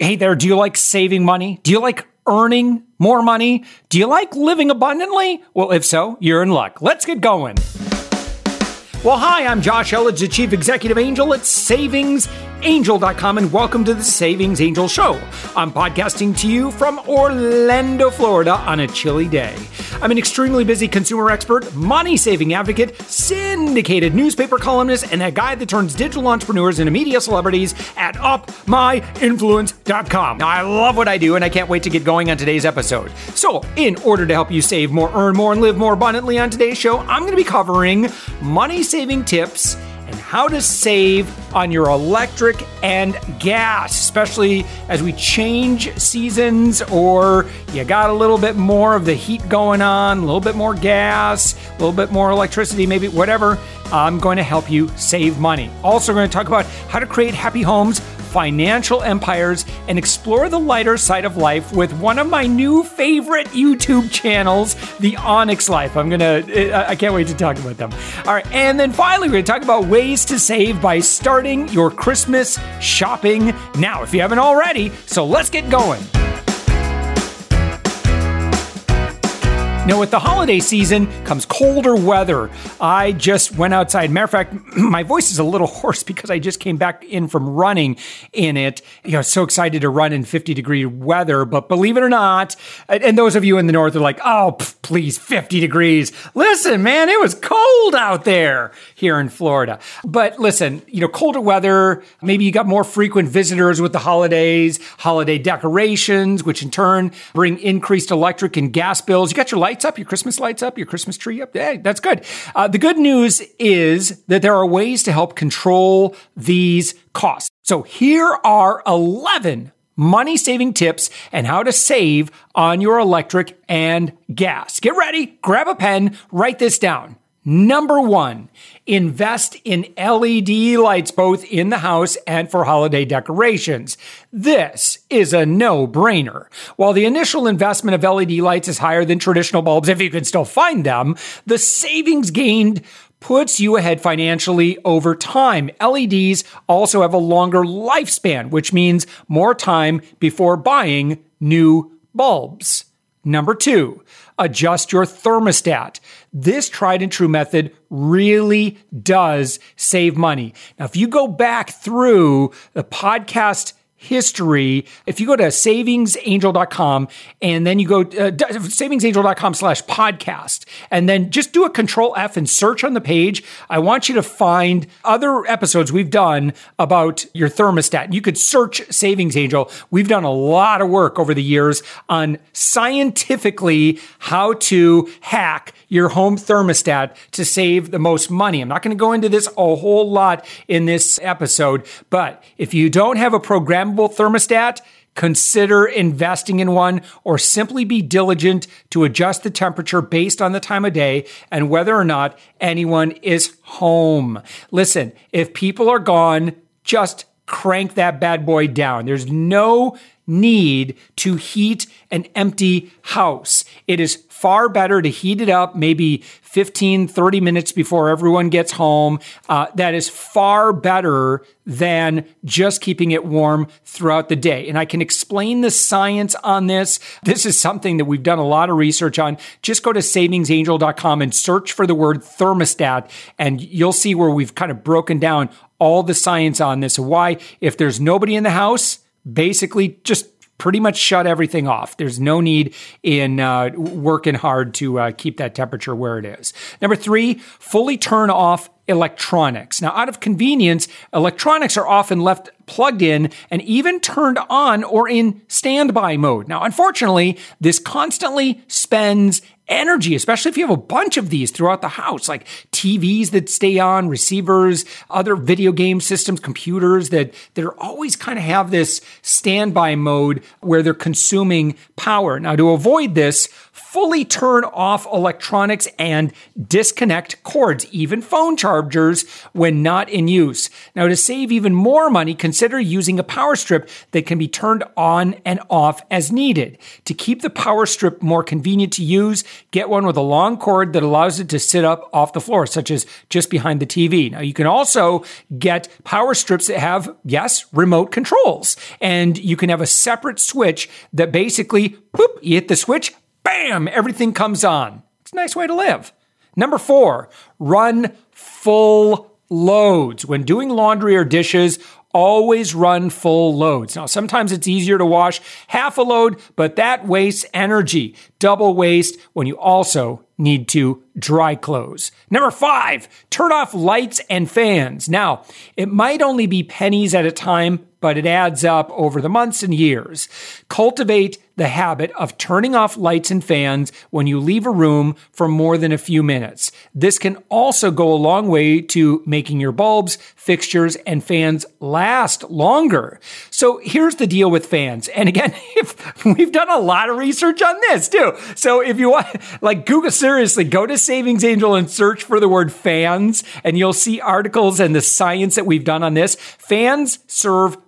Hey there, do you like saving money? Do you like earning more money? Do you like living abundantly? Well, if so, you're in luck. Let's get going. Well, hi, I'm Josh Elledge, the Chief Executive Angel at SavingsAngel.com, and welcome to the Savings Angel Show. I'm podcasting to you from Orlando, Florida on a chilly day. I'm an extremely busy consumer expert, money saving advocate, syndicated newspaper columnist, and a guy that turns digital entrepreneurs into media celebrities at UpMyInfluence.com. Now, I love what I do, and I can't wait to get going on today's episode. So, in order to help you save more, earn more, and live more abundantly on today's show, I'm going to be covering money saving tips and how to save on your electric and gas, especially as we change seasons or you got a little bit more of the heat going on, a little bit more gas, a little bit more electricity, maybe whatever. I'm going to help you save money. Also, going to talk about how to create happy homes financial empires, and explore the lighter side of life with one of my new favorite YouTube channels, The Onyx Life. I'm gonna, I can't wait to talk about them. All right, and then finally, we're gonna talk about ways to save by starting your Christmas shopping now, if you haven't already. So let's get going. Now, with the holiday season comes colder weather. I just went outside. Matter of fact, my voice is a little hoarse because I just came back in from running in it. You know, so excited to run in 50 degree weather. But believe it or not, and those of you in the north are like, oh, please, 50 degrees. Listen, man, it was cold out there here in Florida. But listen, you know, colder weather, maybe you got more frequent visitors with the holidays, holiday decorations, which in turn bring increased electric and gas bills. You got your lights lights up, your Christmas lights up, your Christmas tree up. Hey, that's good. Uh, the good news is that there are ways to help control these costs. So here are 11 money saving tips and how to save on your electric and gas. Get ready, grab a pen, write this down. Number one, invest in LED lights both in the house and for holiday decorations. This is a no brainer. While the initial investment of LED lights is higher than traditional bulbs, if you can still find them, the savings gained puts you ahead financially over time. LEDs also have a longer lifespan, which means more time before buying new bulbs. Number two, adjust your thermostat. This tried and true method really does save money. Now, if you go back through the podcast history. If you go to savingsangel.com and then you go uh, savingsangel.com slash podcast and then just do a control F and search on the page, I want you to find other episodes we've done about your thermostat. You could search Savings Angel. We've done a lot of work over the years on scientifically how to hack your home thermostat to save the most money. I'm not going to go into this a whole lot in this episode, but if you don't have a programmable thermostat, consider investing in one or simply be diligent to adjust the temperature based on the time of day and whether or not anyone is home. Listen, if people are gone, just crank that bad boy down. There's no need to heat an empty house. It is far better to heat it up maybe 15, 30 minutes before everyone gets home. Uh, that is far better than just keeping it warm throughout the day. And I can explain the science on this. This is something that we've done a lot of research on. Just go to savingsangel.com and search for the word thermostat, and you'll see where we've kind of broken down all the science on this. Why, if there's nobody in the house, basically just pretty much shut everything off. There's no need in uh, working hard to uh, keep that temperature where it is. Number three, fully turn off electronics. Now, out of convenience, electronics are often left plugged in and even turned on or in standby mode. Now, unfortunately, this constantly spends energy, especially if you have a bunch of these throughout the house, like TVs that stay on, receivers, other video game systems, computers that, that are always kind of have this standby mode where they're consuming power. Now, to avoid this, fully turn off electronics and disconnect cords, even phone chargers when not in use. Now, to save even more money, consider using a power strip that can be turned on and off as needed. To keep the power strip more convenient to use, get one with a long cord that allows it to sit up off the floor, such as just behind the TV. Now, you can also get power strips that have, yes, remote controls. And you can have a separate switch that basically, boop, you hit the switch, bam, everything comes on. It's a nice way to live. Number four, run full loads. When doing laundry or dishes, always run full loads. Now, sometimes it's easier to wash half a load, but that wastes energy. Double waste when you also need to dry clothes. Number five, turn off lights and fans. Now, it might only be pennies at a time, but it adds up over the months and years. Cultivate the habit of turning off lights and fans when you leave a room for more than a few minutes. This can also go a long way to making your bulbs, fixtures, and fans last longer. So here's the deal with fans. And again, if we've done a lot of research on this too. So if you want, like Google, seriously, go to Savings Angel and search for the word fans and you'll see articles and the science that we've done on this. Fans serve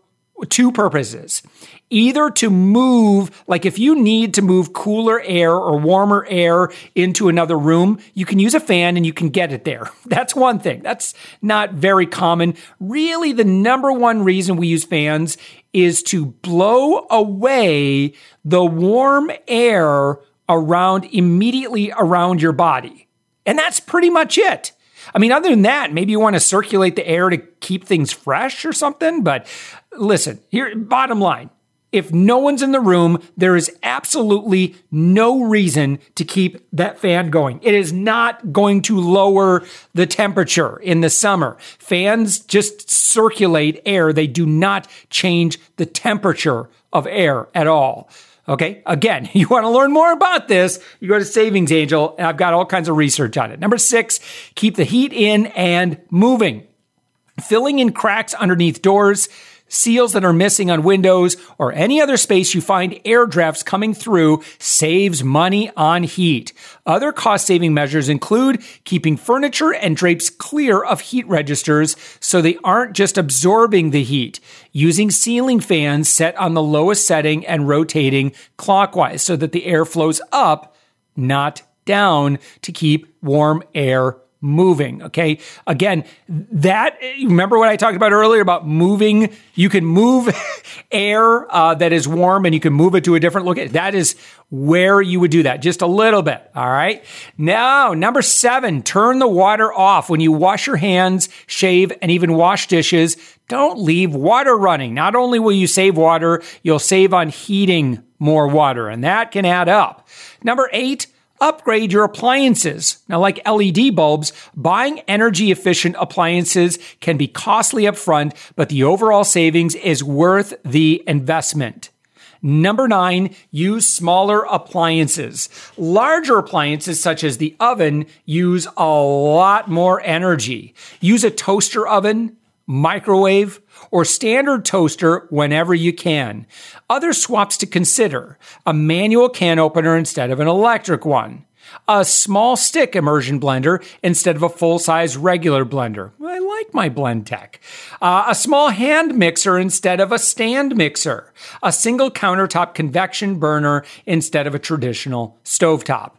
two purposes either to move, like if you need to move cooler air or warmer air into another room, you can use a fan and you can get it there. That's one thing. That's not very common. Really, the number one reason we use fans is to blow away the warm air around immediately around your body. And that's pretty much it. I mean, other than that, maybe you want to circulate the air to keep things fresh or something. But listen, here, bottom line. If no one's in the room, there is absolutely no reason to keep that fan going. It is not going to lower the temperature in the summer. Fans just circulate air. They do not change the temperature of air at all. Okay. Again, you want to learn more about this, you go to Savings Angel, and I've got all kinds of research on it. Number six, keep the heat in and moving. Filling in cracks underneath doors seals that are missing on windows, or any other space you find air drafts coming through saves money on heat. Other cost saving measures include keeping furniture and drapes clear of heat registers so they aren't just absorbing the heat, using ceiling fans set on the lowest setting and rotating clockwise so that the air flows up, not down to keep warm air moving. Okay. Again, that, remember what I talked about earlier about moving? You can move air uh, that is warm and you can move it to a different location. That is where you would do that. Just a little bit. All right. Now, number seven, turn the water off when you wash your hands, shave, and even wash dishes. Don't leave water running. Not only will you save water, you'll save on heating more water, and that can add up. Number eight, upgrade your appliances. Now, like LED bulbs, buying energy efficient appliances can be costly upfront, but the overall savings is worth the investment. Number nine, use smaller appliances. Larger appliances such as the oven use a lot more energy. Use a toaster oven, microwave, or standard toaster whenever you can. Other swaps to consider a manual can opener instead of an electric one. A small stick immersion blender instead of a full size regular blender. I like my Blendtec. Uh, a small hand mixer instead of a stand mixer. A single countertop convection burner instead of a traditional stovetop.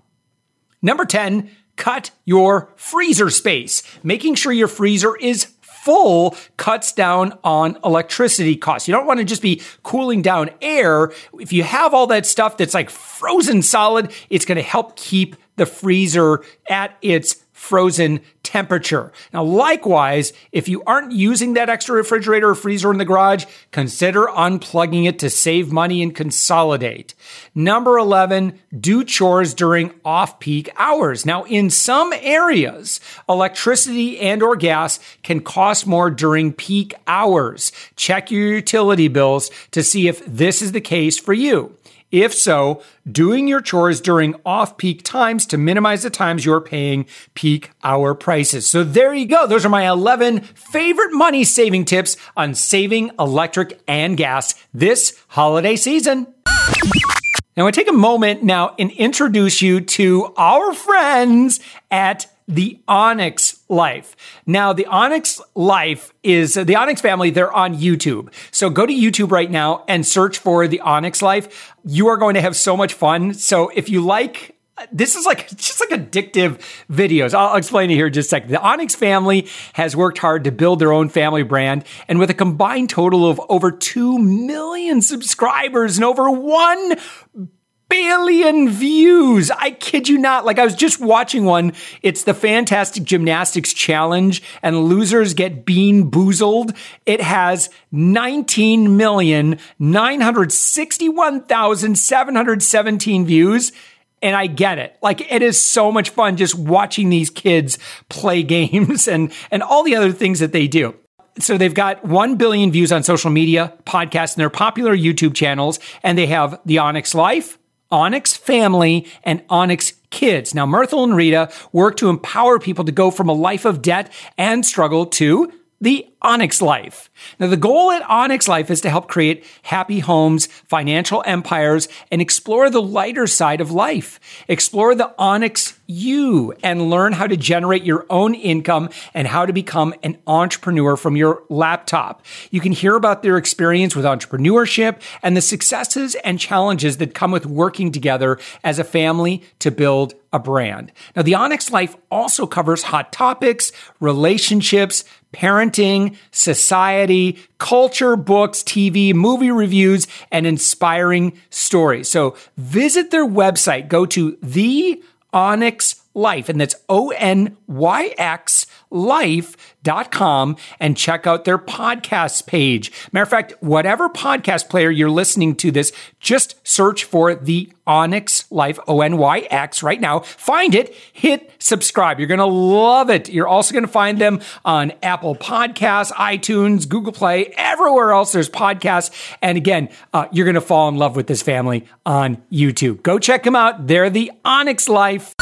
Number 10, cut your freezer space. Making sure your freezer is full cuts down on electricity costs. You don't want to just be cooling down air. If you have all that stuff that's like frozen solid, it's going to help keep the freezer at its frozen temperature. Now, likewise, if you aren't using that extra refrigerator or freezer in the garage, consider unplugging it to save money and consolidate. Number 11, do chores during off-peak hours. Now, in some areas, electricity and or gas can cost more during peak hours. Check your utility bills to see if this is the case for you. If so, doing your chores during off peak times to minimize the times you're paying peak hour prices. So there you go. Those are my 11 favorite money saving tips on saving electric and gas this holiday season. Now, I take a moment now and introduce you to our friends at the Onyx Life. Now, the Onyx Life is the Onyx family. They're on YouTube. So go to YouTube right now and search for the Onyx Life. You are going to have so much fun. So if you like this is like just like addictive videos. I'll explain it here in just a second. The Onyx family has worked hard to build their own family brand, and with a combined total of over 2 million subscribers and over 1 billion views. I kid you not. Like I was just watching one. It's the Fantastic Gymnastics Challenge and losers get BeanBoozled. It has 19,961,717 views. And I get it. Like it is so much fun just watching these kids play games and, and all the other things that they do so they've got 1 billion views on social media, podcasts, and their popular YouTube channels. And they have The Onyx Life, Onyx Family, and Onyx Kids. Now, Myrtle and Rita work to empower people to go from a life of debt and struggle to the Onyx Life. Now, the goal at Onyx Life is to help create happy homes, financial empires, and explore the lighter side of life. Explore the Onyx U and learn how to generate your own income and how to become an entrepreneur from your laptop. You can hear about their experience with entrepreneurship and the successes and challenges that come with working together as a family to build a brand. Now, the Onyx Life also covers hot topics, relationships, parenting, society, culture, books, TV, movie reviews, and inspiring stories. So visit their website. Go to the Onyx Life, and that's O N Y X life.com and check out their podcast page. Matter of fact, whatever podcast player you're listening to this, just search for the Onyx Life, O N Y X right now. Find it, hit subscribe. You're going to love it. You're also going to find them on Apple Podcasts, iTunes, Google Play, everywhere else there's podcasts. And again, uh, you're going to fall in love with this family on YouTube. Go check them out. They're the Onyx Life.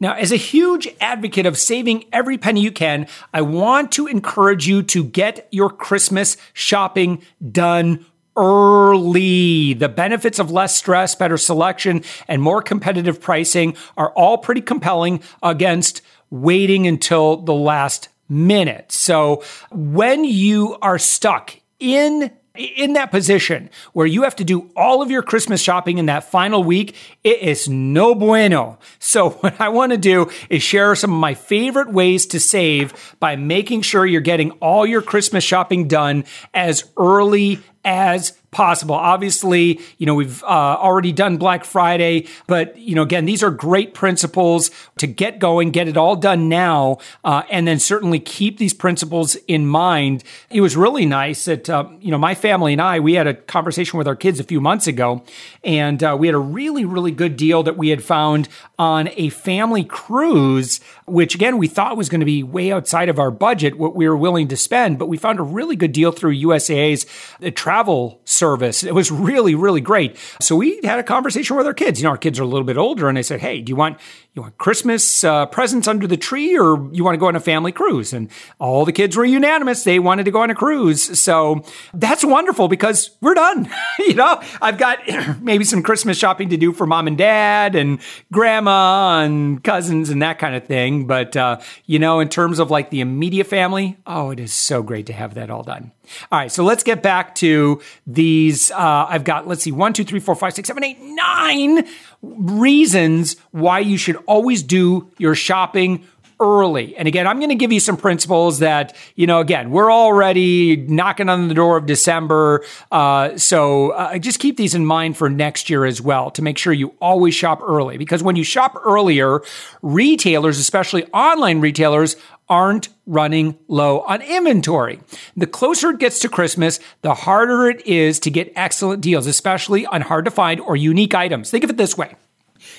Now, as a huge advocate of saving every penny you can, I want to encourage you to get your Christmas shopping done early. The benefits of less stress, better selection, and more competitive pricing are all pretty compelling against waiting until the last minute. So when you are stuck in in that position where you have to do all of your Christmas shopping in that final week, it is no bueno. So what I want to do is share some of my favorite ways to save by making sure you're getting all your Christmas shopping done as early as possible. Obviously, you know, we've uh, already done Black Friday, but, you know, again, these are great principles to get going, get it all done now, uh, and then certainly keep these principles in mind. It was really nice that, uh, you know, my family and I, we had a conversation with our kids a few months ago, and uh, we had a really, really good deal that we had found on a family cruise, which again, we thought was going to be way outside of our budget, what we were willing to spend, but we found a really good deal through USAA's uh, travel service. It was really, really great. So we had a conversation with our kids. You know, our kids are a little bit older, and they said, "Hey, do you want you want Christmas uh, presents under the tree, or you want to go on a family cruise?" And all the kids were unanimous; they wanted to go on a cruise. So that's wonderful because we're done. you know, I've got maybe some Christmas shopping to do for mom and dad and grandma and cousins and that kind of thing. But uh, you know, in terms of like the immediate family, oh, it is so great to have that all done. All right, so let's get back to these. Uh, I've got, let's see, one, two, three, four, five, six, seven, eight, nine reasons why you should always do your shopping early. And again, I'm going to give you some principles that, you know, again, we're already knocking on the door of December. Uh, so uh, just keep these in mind for next year as well to make sure you always shop early. Because when you shop earlier, retailers, especially online retailers, aren't running low on inventory. The closer it gets to Christmas, the harder it is to get excellent deals, especially on hard to find or unique items. Think of it this way.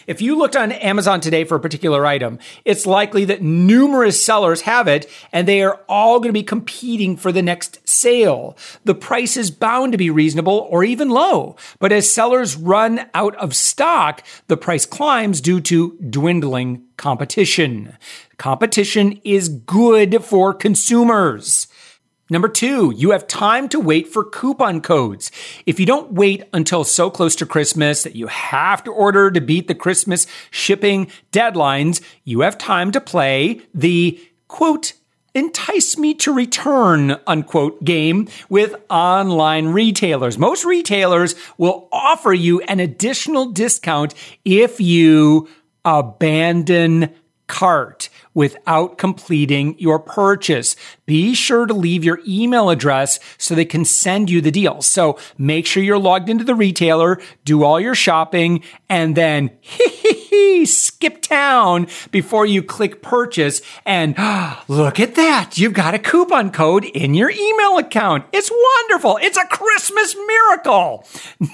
If you looked on Amazon today for a particular item, it's likely that numerous sellers have it and they are all going to be competing for the next sale. The price is bound to be reasonable or even low. But as sellers run out of stock, the price climbs due to dwindling competition. Competition is good for consumers. Number two, you have time to wait for coupon codes. If you don't wait until so close to Christmas that you have to order to beat the Christmas shipping deadlines, you have time to play the quote entice me to return unquote game with online retailers. Most retailers will offer you an additional discount if you abandon cart without completing your purchase. Be sure to leave your email address so they can send you the deal. So make sure you're logged into the retailer, do all your shopping, and then skip town before you click purchase. And look at that. You've got a coupon code in your email account. It's wonderful. It's a Christmas miracle.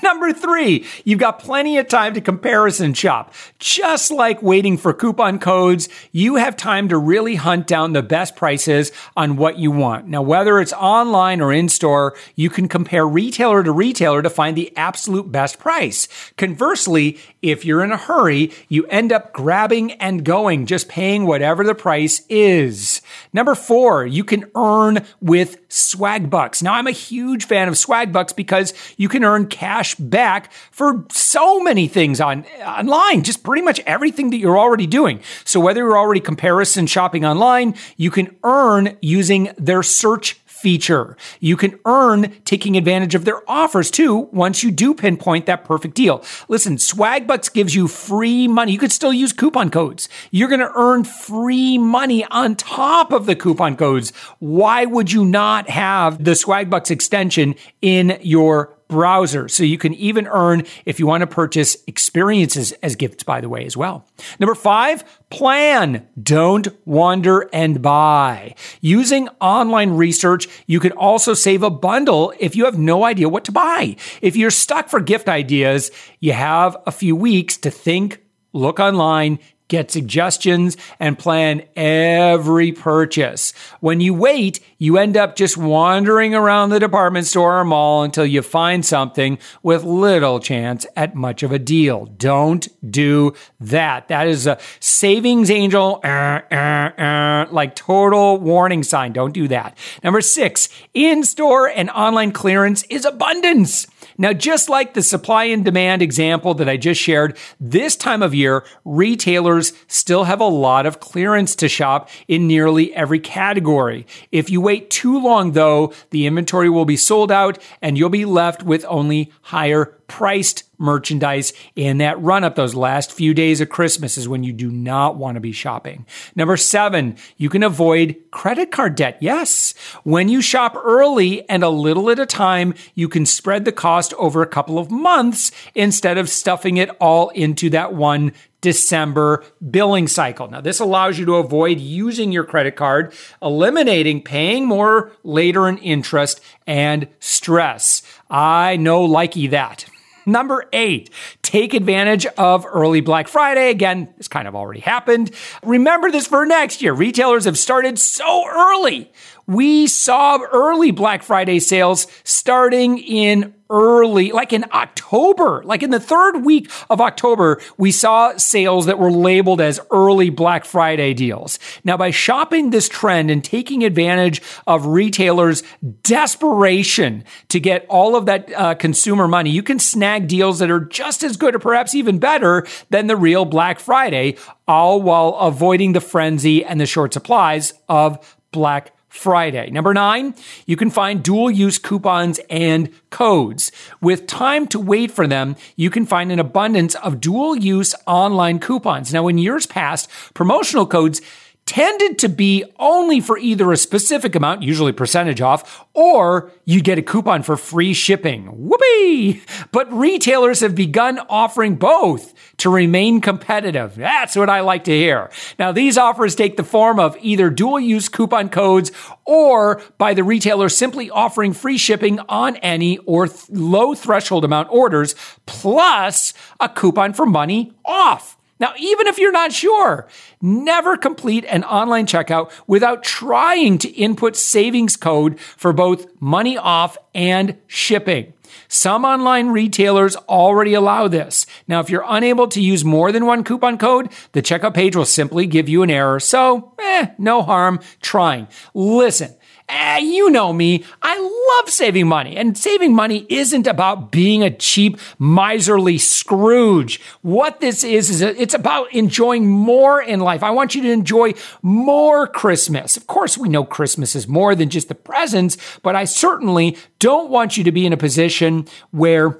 Number three, you've got plenty of time to comparison shop. Just like waiting for coupon codes, you have time to really hunt down the best prices on what you want. Now, whether it's online or in store, you can compare retailer to retailer to find the absolute best price. Conversely, if you're in a hurry, you end up grabbing and going, just paying whatever the price is. Number four, you can earn with Swagbucks. Now, I'm a huge fan of Swagbucks because you can earn cash back for so many things on online, just pretty much everything that you're already doing. So whether you're already comparison shopping online, you can earn using their search feature. You can earn taking advantage of their offers too once you do pinpoint that perfect deal. Listen, Swagbucks gives you free money. You could still use coupon codes. You're going to earn free money on top of the coupon codes. Why would you not have the Swagbucks extension in your browser. So you can even earn if you want to purchase experiences as gifts, by the way, as well. Number five, plan. Don't wander and buy. Using online research, you can also save a bundle if you have no idea what to buy. If you're stuck for gift ideas, you have a few weeks to think, look online, get suggestions, and plan every purchase. When you wait, you end up just wandering around the department store or mall until you find something with little chance at much of a deal. Don't do that. That is a savings angel, uh, uh, uh, like total warning sign. Don't do that. Number six, in store and online clearance is abundance. Now, just like the supply and demand example that I just shared, this time of year, retailers still have a lot of clearance to shop in nearly every category. If you wait too long, though, the inventory will be sold out and you'll be left with only higher priced merchandise in that run up. Those last few days of Christmas is when you do not want to be shopping. Number seven, you can avoid credit card debt. Yes. When you shop early and a little at a time, you can spread the cost over a couple of months instead of stuffing it all into that one December billing cycle. Now, this allows you to avoid using your credit card, eliminating paying more later in interest and stress. I know likey that. Number eight, take advantage of early Black Friday. Again, this kind of already happened. Remember this for next year. Retailers have started so early. We saw early Black Friday sales starting in early, like in October, like in the third week of October, we saw sales that were labeled as early Black Friday deals. Now, by shopping this trend and taking advantage of retailers' desperation to get all of that uh, consumer money, you can snag deals that are just as good or perhaps even better than the real Black Friday, all while avoiding the frenzy and the short supplies of Black Friday. Number nine, you can find dual use coupons and codes. With time to wait for them, you can find an abundance of dual use online coupons. Now, in years past, promotional codes tended to be only for either a specific amount, usually percentage off, or you get a coupon for free shipping. Whoopee! But retailers have begun offering both to remain competitive. That's what I like to hear. Now, these offers take the form of either dual use coupon codes or by the retailer simply offering free shipping on any or th- low threshold amount orders plus a coupon for money off. Now, even if you're not sure, never complete an online checkout without trying to input savings code for both money off and shipping. Some online retailers already allow this. Now, if you're unable to use more than one coupon code, the checkout page will simply give you an error. So, eh, no harm trying. Listen, Eh, you know me. I love saving money, and saving money isn't about being a cheap, miserly Scrooge. What this is, is it's about enjoying more in life. I want you to enjoy more Christmas. Of course, we know Christmas is more than just the presents, but I certainly don't want you to be in a position where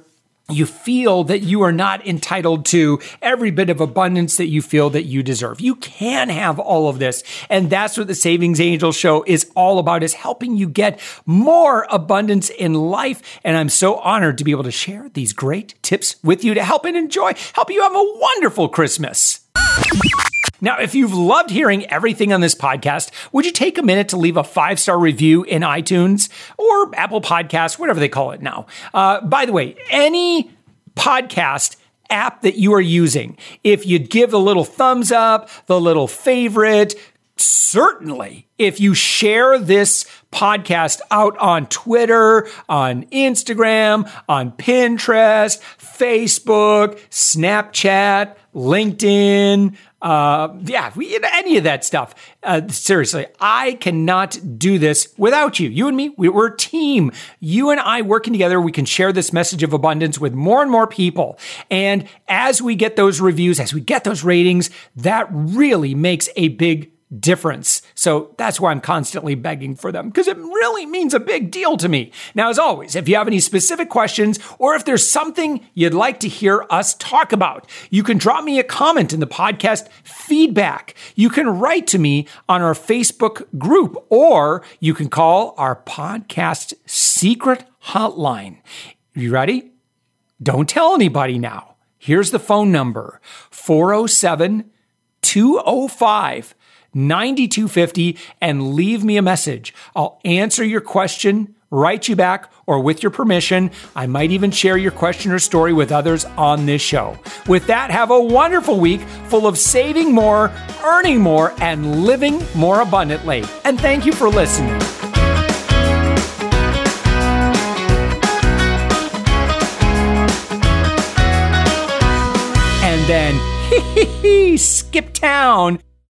you feel that you are not entitled to every bit of abundance that you feel that you deserve. You can have all of this. And that's what the Savings Angel show is all about is helping you get more abundance in life. And I'm so honored to be able to share these great tips with you to help and enjoy, help you have a wonderful Christmas. Now, if you've loved hearing everything on this podcast, would you take a minute to leave a five star review in iTunes or Apple Podcasts, whatever they call it now? Uh, by the way, any podcast app that you are using, if you'd give the little thumbs up, the little favorite, certainly if you share this podcast out on Twitter, on Instagram, on Pinterest, Facebook, Snapchat, LinkedIn, uh, yeah, we, any of that stuff. Uh, seriously, I cannot do this without you. You and me, we, we're a team. You and I working together, we can share this message of abundance with more and more people. And as we get those reviews, as we get those ratings, that really makes a big difference. So that's why I'm constantly begging for them because it really means a big deal to me. Now, as always, if you have any specific questions or if there's something you'd like to hear us talk about, you can drop me a comment in the podcast feedback. You can write to me on our Facebook group or you can call our podcast secret hotline. You ready? Don't tell anybody now. Here's the phone number 407 205 9250 and leave me a message. I'll answer your question, write you back, or with your permission, I might even share your question or story with others on this show. With that, have a wonderful week full of saving more, earning more, and living more abundantly. And thank you for listening. And then, skip town.